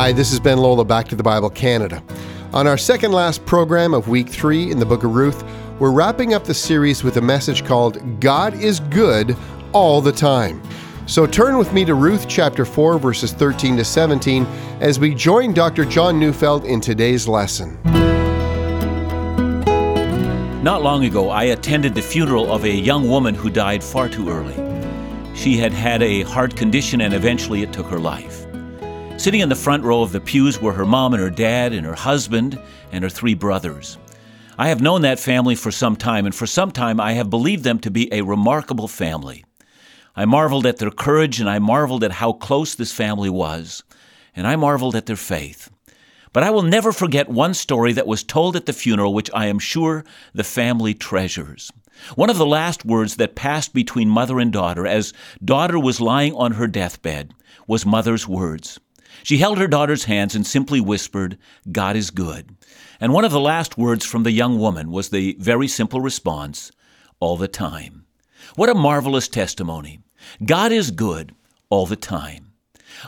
Hi, this is Ben Lola, Back to the Bible Canada. On our second last program of week three in the book of Ruth, we're wrapping up the series with a message called God is Good All the Time. So turn with me to Ruth chapter 4, verses 13 to 17, as we join Dr. John Neufeld in today's lesson. Not long ago, I attended the funeral of a young woman who died far too early. She had had a heart condition and eventually it took her life. Sitting in the front row of the pews were her mom and her dad and her husband and her three brothers. I have known that family for some time, and for some time I have believed them to be a remarkable family. I marveled at their courage and I marveled at how close this family was, and I marveled at their faith. But I will never forget one story that was told at the funeral, which I am sure the family treasures. One of the last words that passed between mother and daughter as daughter was lying on her deathbed was mother's words. She held her daughter's hands and simply whispered, God is good. And one of the last words from the young woman was the very simple response, all the time. What a marvelous testimony. God is good all the time.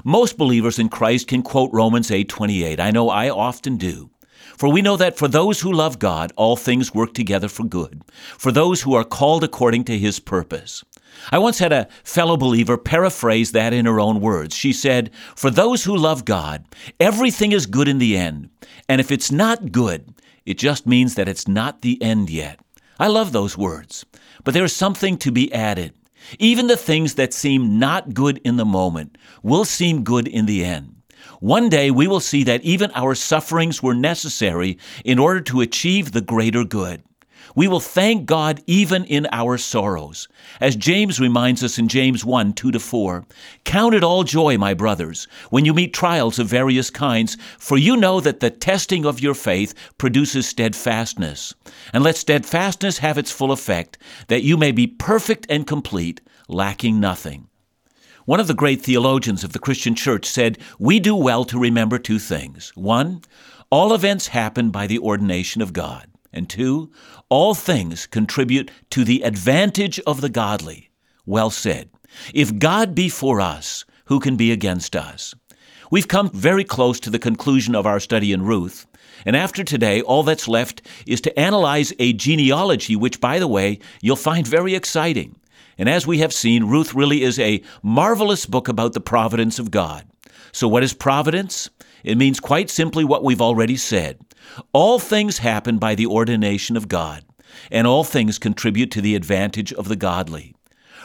Most believers in Christ can quote Romans 8:28. I know I often do. For we know that for those who love God, all things work together for good, for those who are called according to his purpose. I once had a fellow believer paraphrase that in her own words. She said, For those who love God, everything is good in the end. And if it's not good, it just means that it's not the end yet. I love those words. But there's something to be added. Even the things that seem not good in the moment will seem good in the end. One day we will see that even our sufferings were necessary in order to achieve the greater good. We will thank God even in our sorrows. As James reminds us in James 1 2 to 4, Count it all joy, my brothers, when you meet trials of various kinds, for you know that the testing of your faith produces steadfastness. And let steadfastness have its full effect, that you may be perfect and complete, lacking nothing. One of the great theologians of the Christian church said, We do well to remember two things. One, all events happen by the ordination of God. And two, all things contribute to the advantage of the godly. Well said. If God be for us, who can be against us? We've come very close to the conclusion of our study in Ruth. And after today, all that's left is to analyze a genealogy, which, by the way, you'll find very exciting. And as we have seen, Ruth really is a marvelous book about the providence of God. So, what is providence? It means quite simply what we've already said. All things happen by the ordination of God, and all things contribute to the advantage of the godly.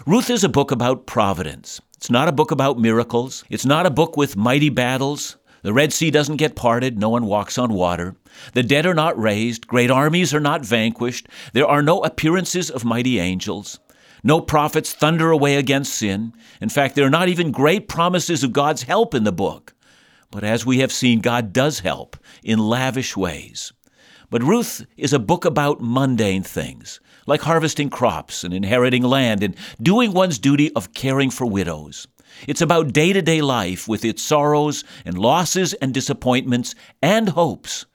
Ruth is a book about providence. It's not a book about miracles. It's not a book with mighty battles. The Red Sea doesn't get parted. No one walks on water. The dead are not raised. Great armies are not vanquished. There are no appearances of mighty angels. No prophets thunder away against sin. In fact, there are not even great promises of God's help in the book. But as we have seen, God does help in lavish ways. But Ruth is a book about mundane things, like harvesting crops and inheriting land and doing one's duty of caring for widows. It's about day to day life with its sorrows and losses and disappointments and hopes.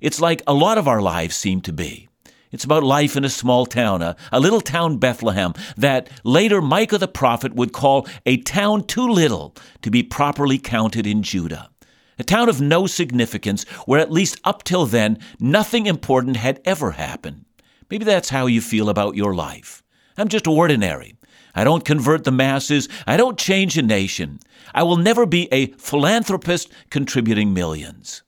It's like a lot of our lives seem to be. It's about life in a small town, a, a, little town Bethlehem, that later Micah the prophet would call a town too little to be properly counted in Judah a town of no significance where at least up till then nothing important had ever happened. Maybe that's how you feel about your life. I'm just ordinary. I don't convert the masses. I don't change a nation. I will never be a philanthropist contributing millions.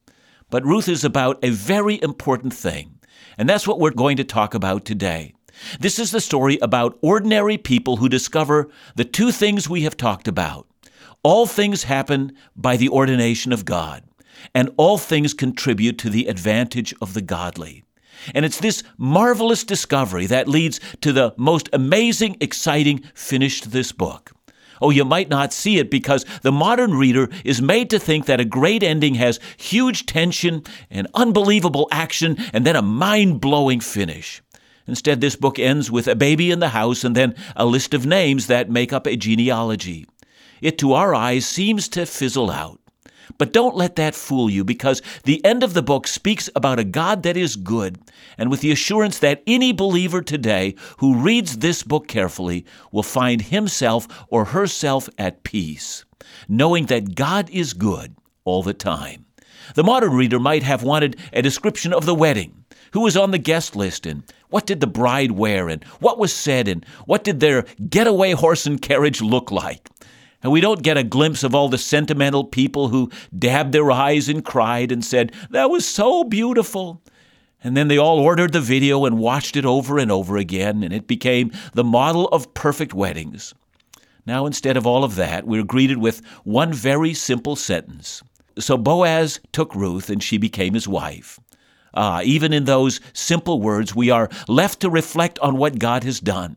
But Ruth is about a very important thing, and that's what we're going to talk about today. This is the story about ordinary people who discover the two things we have talked about all things happen by the ordination of God, and all things contribute to the advantage of the godly. And it's this marvelous discovery that leads to the most amazing, exciting finish to this book. Oh, you might not see it because the modern reader is made to think that a great ending has huge tension and unbelievable action and then a mind blowing finish. Instead, this book ends with a baby in the house and then a list of names that make up a genealogy it to our eyes seems to fizzle out. But don't let that fool you because the end of the book speaks about a God that is good, and with the assurance that any believer today who reads this book carefully will find himself or herself at peace, knowing that God is good all the time. The modern reader might have wanted a description of the wedding. Who was on the guest list and what did the bride wear and what was said and what did their getaway horse and carriage look like? And we don't get a glimpse of all the sentimental people who dabbed their eyes and cried and said, That was so beautiful. And then they all ordered the video and watched it over and over again, and it became the model of perfect weddings. Now, instead of all of that, we're greeted with one very simple sentence. So Boaz took Ruth, and she became his wife. Ah, even in those simple words, we are left to reflect on what God has done.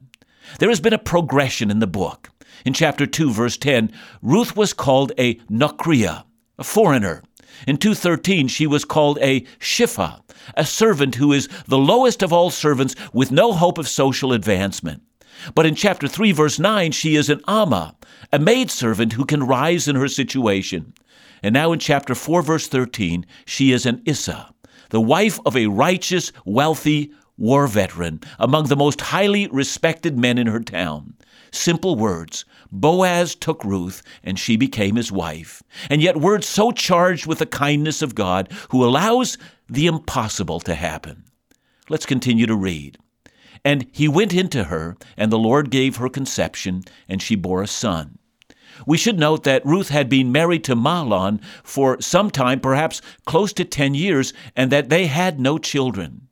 There has been a progression in the book. In chapter 2, verse 10, Ruth was called a Nokria, a foreigner. In 213, she was called a Shifa, a servant who is the lowest of all servants with no hope of social advancement. But in chapter 3, verse 9, she is an Amma, a maidservant who can rise in her situation. And now in chapter 4, verse 13, she is an Issa, the wife of a righteous, wealthy war veteran, among the most highly respected men in her town. Simple words. Boaz took Ruth, and she became his wife. And yet, words so charged with the kindness of God, who allows the impossible to happen. Let's continue to read. And he went into her, and the Lord gave her conception, and she bore a son. We should note that Ruth had been married to Mahlon for some time, perhaps close to 10 years, and that they had no children.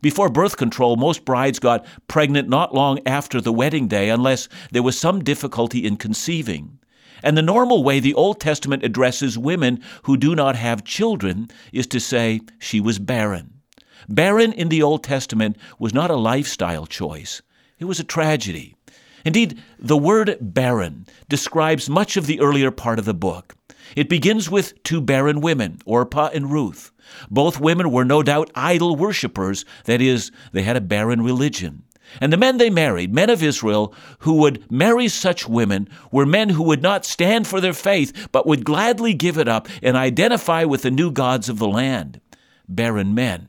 Before birth control, most brides got pregnant not long after the wedding day unless there was some difficulty in conceiving. And the normal way the Old Testament addresses women who do not have children is to say she was barren. Barren in the Old Testament was not a lifestyle choice, it was a tragedy. Indeed, the word barren describes much of the earlier part of the book. It begins with two barren women, Orpah and Ruth. Both women were no doubt idol worshippers, that is, they had a barren religion. And the men they married, men of Israel, who would marry such women, were men who would not stand for their faith, but would gladly give it up and identify with the new gods of the land. Barren men.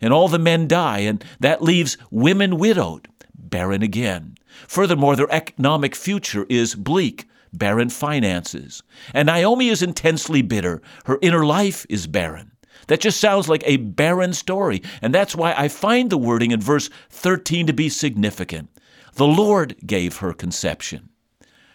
And all the men die, and that leaves women widowed, barren again. Furthermore, their economic future is bleak, barren finances. And Naomi is intensely bitter. Her inner life is barren. That just sounds like a barren story. And that's why I find the wording in verse 13 to be significant. The Lord gave her conception.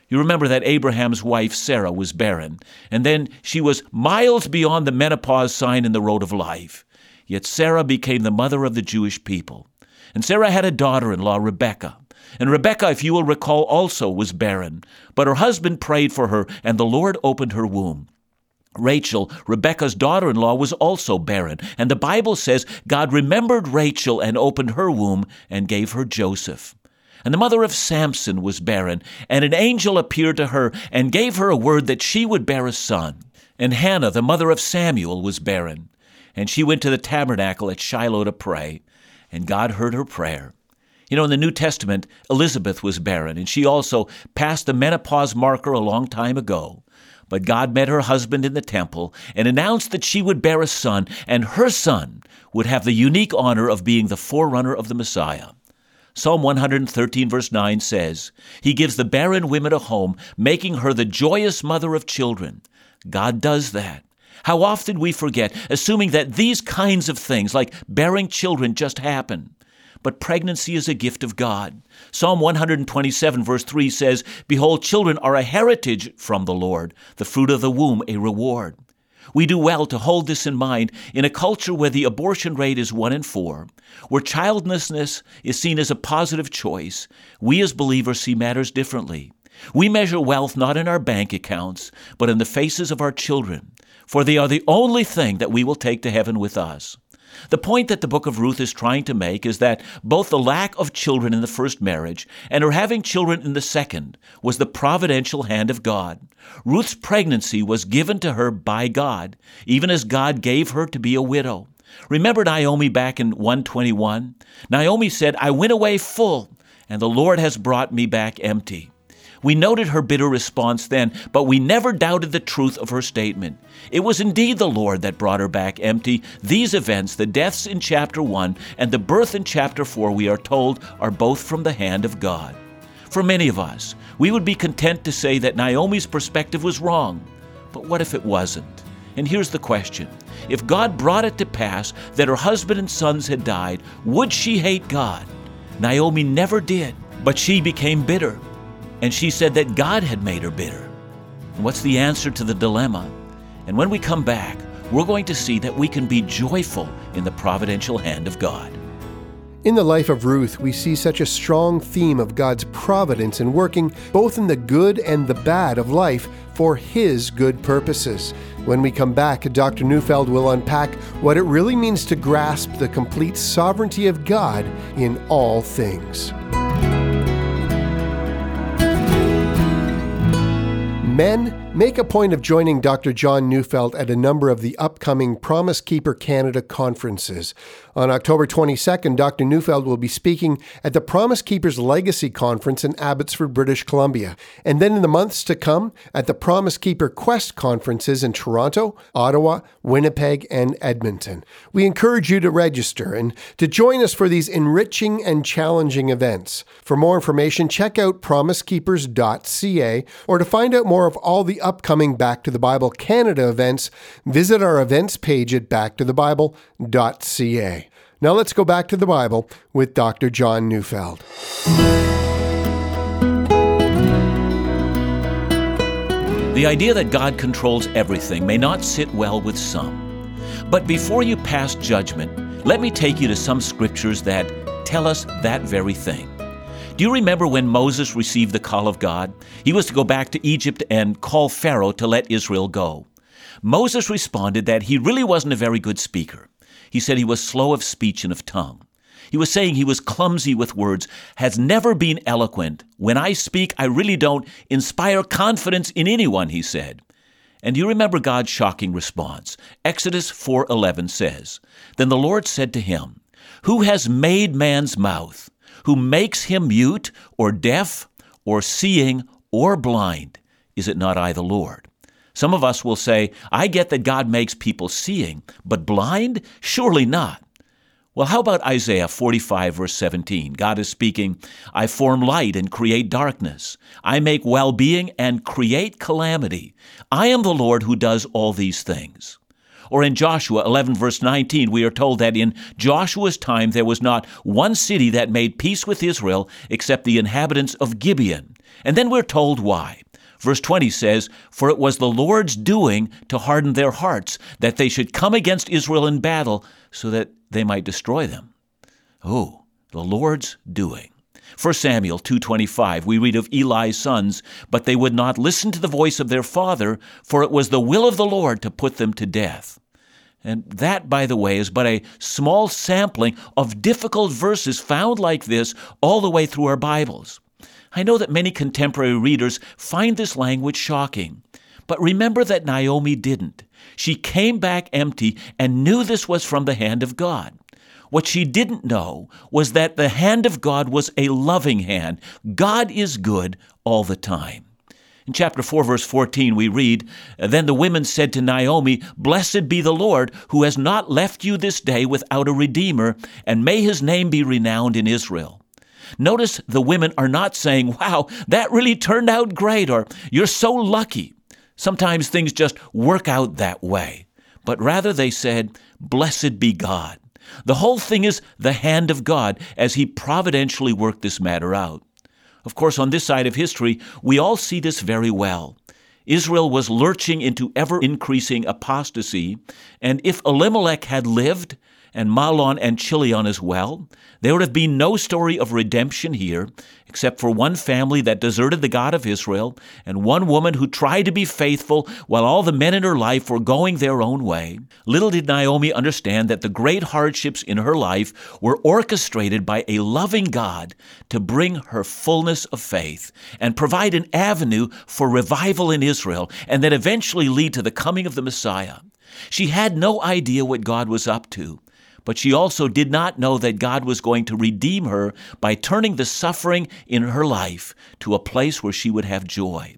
You remember that Abraham's wife Sarah was barren, and then she was miles beyond the menopause sign in the road of life. Yet Sarah became the mother of the Jewish people. And Sarah had a daughter in law, Rebekah. And Rebekah, if you will recall, also was barren. But her husband prayed for her, and the Lord opened her womb. Rachel, Rebekah's daughter in law, was also barren. And the Bible says God remembered Rachel and opened her womb and gave her Joseph. And the mother of Samson was barren, and an angel appeared to her and gave her a word that she would bear a son. And Hannah, the mother of Samuel, was barren. And she went to the tabernacle at Shiloh to pray, and God heard her prayer. You know, in the New Testament, Elizabeth was barren, and she also passed the menopause marker a long time ago. But God met her husband in the temple and announced that she would bear a son, and her son would have the unique honor of being the forerunner of the Messiah. Psalm 113, verse 9 says, He gives the barren women a home, making her the joyous mother of children. God does that. How often we forget, assuming that these kinds of things, like bearing children, just happen but pregnancy is a gift of God. Psalm 127, verse 3 says, Behold, children are a heritage from the Lord, the fruit of the womb a reward. We do well to hold this in mind in a culture where the abortion rate is one in four, where childlessness is seen as a positive choice. We as believers see matters differently. We measure wealth not in our bank accounts, but in the faces of our children, for they are the only thing that we will take to heaven with us. The point that the book of Ruth is trying to make is that both the lack of children in the first marriage and her having children in the second was the providential hand of God. Ruth's pregnancy was given to her by God, even as God gave her to be a widow. Remember Naomi back in 121? Naomi said, I went away full, and the Lord has brought me back empty. We noted her bitter response then, but we never doubted the truth of her statement. It was indeed the Lord that brought her back empty. These events, the deaths in chapter 1 and the birth in chapter 4, we are told, are both from the hand of God. For many of us, we would be content to say that Naomi's perspective was wrong. But what if it wasn't? And here's the question If God brought it to pass that her husband and sons had died, would she hate God? Naomi never did, but she became bitter. And she said that God had made her bitter. What's the answer to the dilemma? And when we come back, we're going to see that we can be joyful in the providential hand of God. In the life of Ruth, we see such a strong theme of God's providence in working both in the good and the bad of life for His good purposes. When we come back, Dr. Neufeld will unpack what it really means to grasp the complete sovereignty of God in all things. Men Make a point of joining Dr. John Neufeld at a number of the upcoming Promise Keeper Canada conferences. On October 22nd, Dr. Neufeld will be speaking at the Promise Keepers Legacy Conference in Abbotsford, British Columbia, and then in the months to come at the Promise Keeper Quest conferences in Toronto, Ottawa, Winnipeg, and Edmonton. We encourage you to register and to join us for these enriching and challenging events. For more information, check out promisekeepers.ca or to find out more of all the upcoming Back to the Bible Canada events, visit our events page at backtothebible.ca. Now let's go back to the Bible with Dr. John Neufeld. The idea that God controls everything may not sit well with some. But before you pass judgment, let me take you to some scriptures that tell us that very thing. Do you remember when Moses received the call of God? He was to go back to Egypt and call Pharaoh to let Israel go. Moses responded that he really wasn't a very good speaker. He said he was slow of speech and of tongue. He was saying he was clumsy with words, has never been eloquent. When I speak, I really don't inspire confidence in anyone, he said. And you remember God's shocking response. Exodus 4:11 says, "Then the Lord said to him, Who has made man's mouth? who makes him mute or deaf or seeing or blind? Is it not I, the Lord? Some of us will say, I get that God makes people seeing, but blind? Surely not. Well, how about Isaiah 45, verse 17? God is speaking, I form light and create darkness. I make well being and create calamity. I am the Lord who does all these things. Or in Joshua 11, verse 19, we are told that in Joshua's time there was not one city that made peace with Israel except the inhabitants of Gibeon. And then we're told why. Verse 20 says, For it was the Lord's doing to harden their hearts, that they should come against Israel in battle, so that they might destroy them. Oh, the Lord's doing. 1 Samuel 2:25 we read of Eli's sons but they would not listen to the voice of their father for it was the will of the Lord to put them to death. And that, by the way, is but a small sampling of difficult verses found like this all the way through our Bibles. I know that many contemporary readers find this language shocking. But remember that Naomi didn't. She came back empty and knew this was from the hand of God. What she didn't know was that the hand of God was a loving hand. God is good all the time. In chapter 4, verse 14, we read Then the women said to Naomi, Blessed be the Lord, who has not left you this day without a redeemer, and may his name be renowned in Israel. Notice the women are not saying, Wow, that really turned out great, or You're so lucky. Sometimes things just work out that way. But rather they said, Blessed be God. The whole thing is the hand of God as He providentially worked this matter out. Of course, on this side of history, we all see this very well. Israel was lurching into ever increasing apostasy, and if Elimelech had lived, and Mahlon and Chilion as well, there would have been no story of redemption here, except for one family that deserted the God of Israel, and one woman who tried to be faithful while all the men in her life were going their own way. Little did Naomi understand that the great hardships in her life were orchestrated by a loving God to bring her fullness of faith and provide an avenue for revival in Israel, and then eventually lead to the coming of the Messiah. She had no idea what God was up to. But she also did not know that God was going to redeem her by turning the suffering in her life to a place where she would have joy.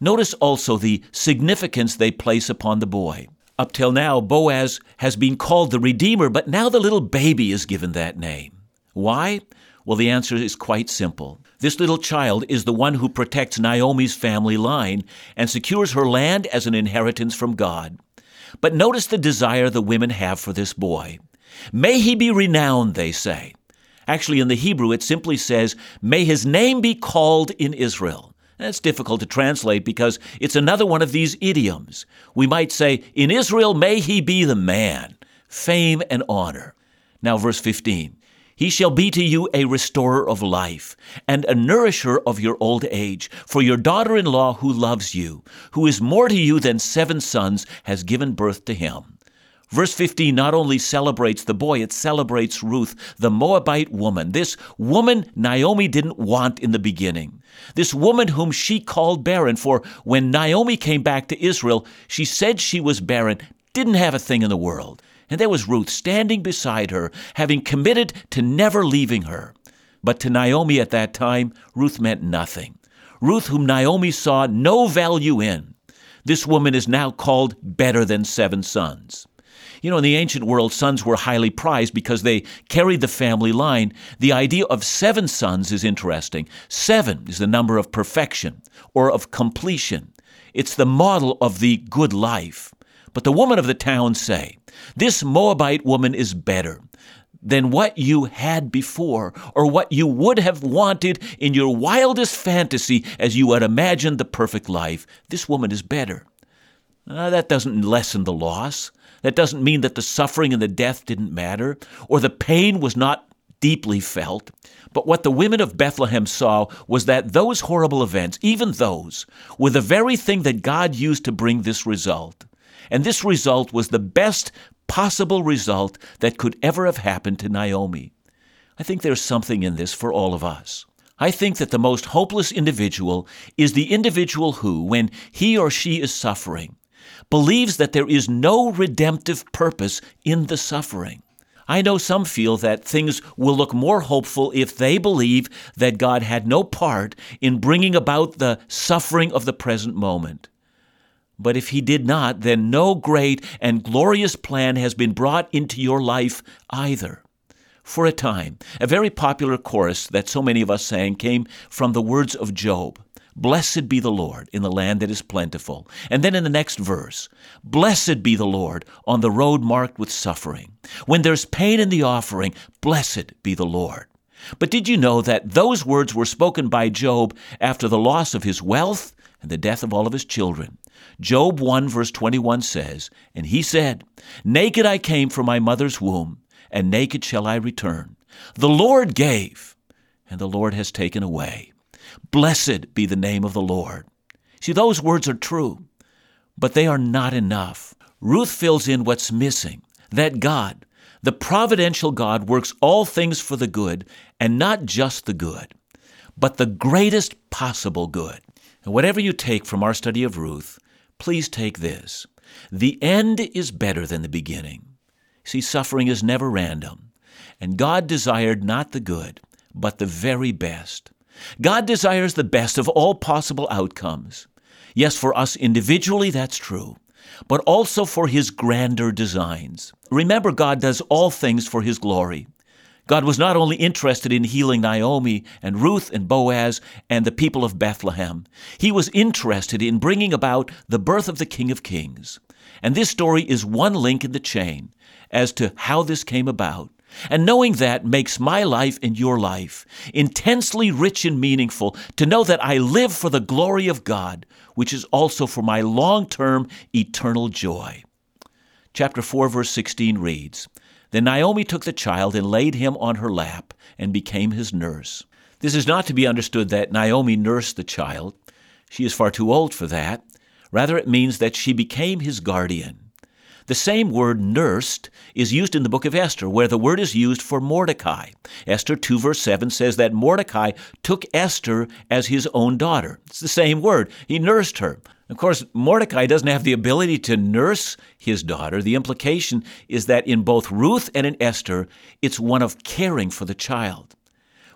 Notice also the significance they place upon the boy. Up till now, Boaz has been called the Redeemer, but now the little baby is given that name. Why? Well, the answer is quite simple. This little child is the one who protects Naomi's family line and secures her land as an inheritance from God. But notice the desire the women have for this boy. May he be renowned, they say. Actually, in the Hebrew, it simply says, May his name be called in Israel. That's difficult to translate because it's another one of these idioms. We might say, In Israel, may he be the man, fame and honor. Now, verse 15 He shall be to you a restorer of life and a nourisher of your old age. For your daughter in law, who loves you, who is more to you than seven sons, has given birth to him. Verse 15 not only celebrates the boy, it celebrates Ruth, the Moabite woman. This woman Naomi didn't want in the beginning. This woman whom she called barren, for when Naomi came back to Israel, she said she was barren, didn't have a thing in the world. And there was Ruth standing beside her, having committed to never leaving her. But to Naomi at that time, Ruth meant nothing. Ruth, whom Naomi saw no value in. This woman is now called better than seven sons. You know, in the ancient world, sons were highly prized because they carried the family line. The idea of seven sons is interesting. Seven is the number of perfection or of completion. It's the model of the good life. But the women of the town say, This Moabite woman is better than what you had before or what you would have wanted in your wildest fantasy as you had imagined the perfect life. This woman is better. Uh, that doesn't lessen the loss. That doesn't mean that the suffering and the death didn't matter, or the pain was not deeply felt. But what the women of Bethlehem saw was that those horrible events, even those, were the very thing that God used to bring this result. And this result was the best possible result that could ever have happened to Naomi. I think there's something in this for all of us. I think that the most hopeless individual is the individual who, when he or she is suffering, believes that there is no redemptive purpose in the suffering. I know some feel that things will look more hopeful if they believe that God had no part in bringing about the suffering of the present moment. But if He did not, then no great and glorious plan has been brought into your life either. For a time, a very popular chorus that so many of us sang came from the words of Job. Blessed be the Lord in the land that is plentiful. And then in the next verse, Blessed be the Lord on the road marked with suffering. When there's pain in the offering, blessed be the Lord. But did you know that those words were spoken by Job after the loss of his wealth and the death of all of his children? Job 1 verse 21 says, And he said, Naked I came from my mother's womb, and naked shall I return. The Lord gave, and the Lord has taken away. Blessed be the name of the Lord. See, those words are true, but they are not enough. Ruth fills in what's missing that God, the providential God, works all things for the good, and not just the good, but the greatest possible good. And whatever you take from our study of Ruth, please take this the end is better than the beginning. See, suffering is never random, and God desired not the good, but the very best. God desires the best of all possible outcomes. Yes, for us individually, that's true, but also for His grander designs. Remember, God does all things for His glory. God was not only interested in healing Naomi and Ruth and Boaz and the people of Bethlehem, He was interested in bringing about the birth of the King of Kings. And this story is one link in the chain as to how this came about. And knowing that makes my life and your life intensely rich and meaningful to know that I live for the glory of God, which is also for my long term eternal joy. Chapter 4, verse 16 reads Then Naomi took the child and laid him on her lap and became his nurse. This is not to be understood that Naomi nursed the child. She is far too old for that. Rather, it means that she became his guardian. The same word nursed is used in the book of Esther, where the word is used for Mordecai. Esther 2 verse 7 says that Mordecai took Esther as his own daughter. It's the same word. He nursed her. Of course, Mordecai doesn't have the ability to nurse his daughter. The implication is that in both Ruth and in Esther, it's one of caring for the child.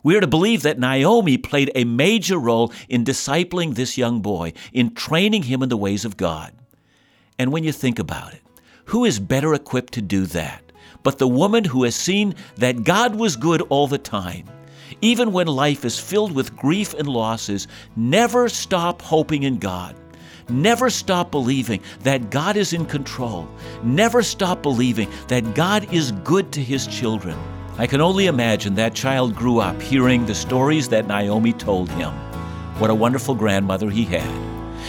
We are to believe that Naomi played a major role in discipling this young boy, in training him in the ways of God. And when you think about it, who is better equipped to do that but the woman who has seen that God was good all the time? Even when life is filled with grief and losses, never stop hoping in God. Never stop believing that God is in control. Never stop believing that God is good to his children. I can only imagine that child grew up hearing the stories that Naomi told him. What a wonderful grandmother he had.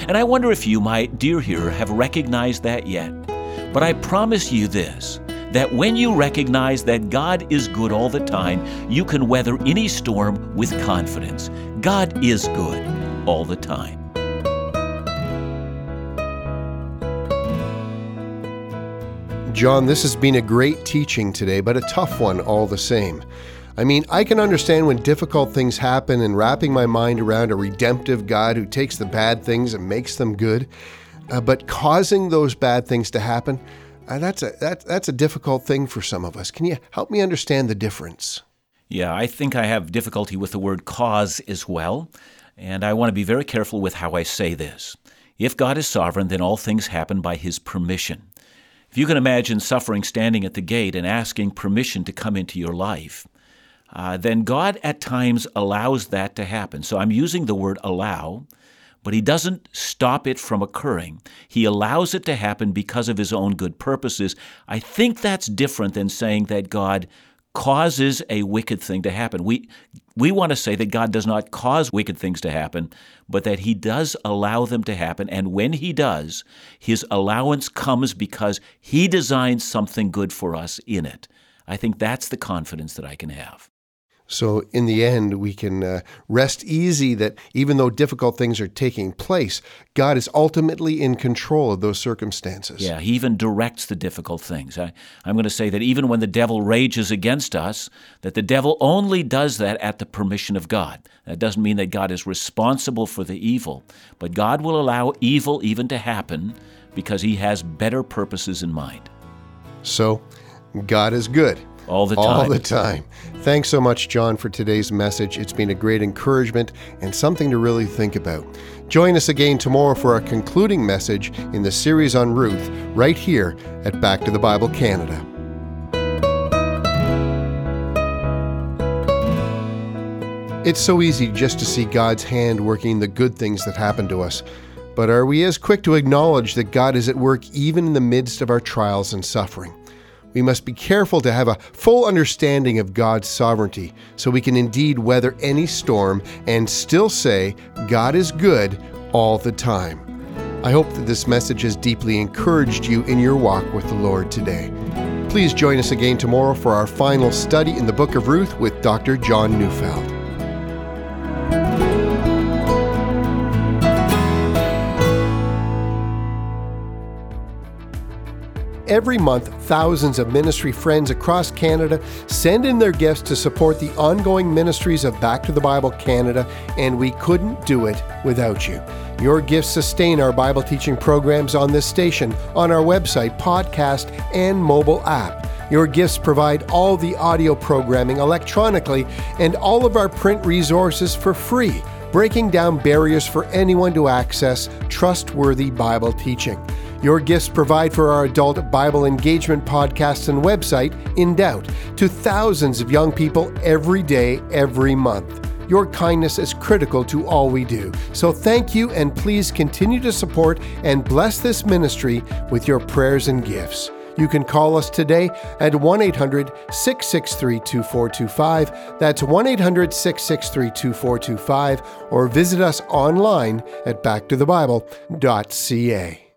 And I wonder if you, my dear hearer, have recognized that yet. But I promise you this that when you recognize that God is good all the time, you can weather any storm with confidence. God is good all the time. John, this has been a great teaching today, but a tough one all the same. I mean, I can understand when difficult things happen and wrapping my mind around a redemptive God who takes the bad things and makes them good. Uh, but causing those bad things to happen, uh, that's a that, that's a difficult thing for some of us. Can you help me understand the difference? Yeah, I think I have difficulty with the word cause as well, and I want to be very careful with how I say this. If God is sovereign, then all things happen by his permission. If you can imagine suffering standing at the gate and asking permission to come into your life, uh, then God at times allows that to happen. So I'm using the word allow, but He doesn't stop it from occurring. He allows it to happen because of His own good purposes. I think that's different than saying that God causes a wicked thing to happen. We we want to say that God does not cause wicked things to happen, but that he does allow them to happen and when he does, his allowance comes because he designs something good for us in it. I think that's the confidence that I can have. So, in the end, we can uh, rest easy that even though difficult things are taking place, God is ultimately in control of those circumstances. Yeah, He even directs the difficult things. I, I'm going to say that even when the devil rages against us, that the devil only does that at the permission of God. That doesn't mean that God is responsible for the evil, but God will allow evil even to happen because He has better purposes in mind. So, God is good. All the time. All the time. Thanks so much, John, for today's message. It's been a great encouragement and something to really think about. Join us again tomorrow for our concluding message in the series on Ruth, right here at Back to the Bible Canada. It's so easy just to see God's hand working the good things that happen to us. But are we as quick to acknowledge that God is at work even in the midst of our trials and suffering? We must be careful to have a full understanding of God's sovereignty so we can indeed weather any storm and still say, God is good all the time. I hope that this message has deeply encouraged you in your walk with the Lord today. Please join us again tomorrow for our final study in the book of Ruth with Dr. John Neufeld. Every month, thousands of ministry friends across Canada send in their gifts to support the ongoing ministries of Back to the Bible Canada, and we couldn't do it without you. Your gifts sustain our Bible teaching programs on this station, on our website, podcast, and mobile app. Your gifts provide all the audio programming electronically and all of our print resources for free, breaking down barriers for anyone to access trustworthy Bible teaching. Your gifts provide for our adult Bible engagement podcasts and website, In Doubt, to thousands of young people every day, every month. Your kindness is critical to all we do. So thank you, and please continue to support and bless this ministry with your prayers and gifts. You can call us today at 1 800 663 2425. That's 1 800 663 2425, or visit us online at backtothebible.ca.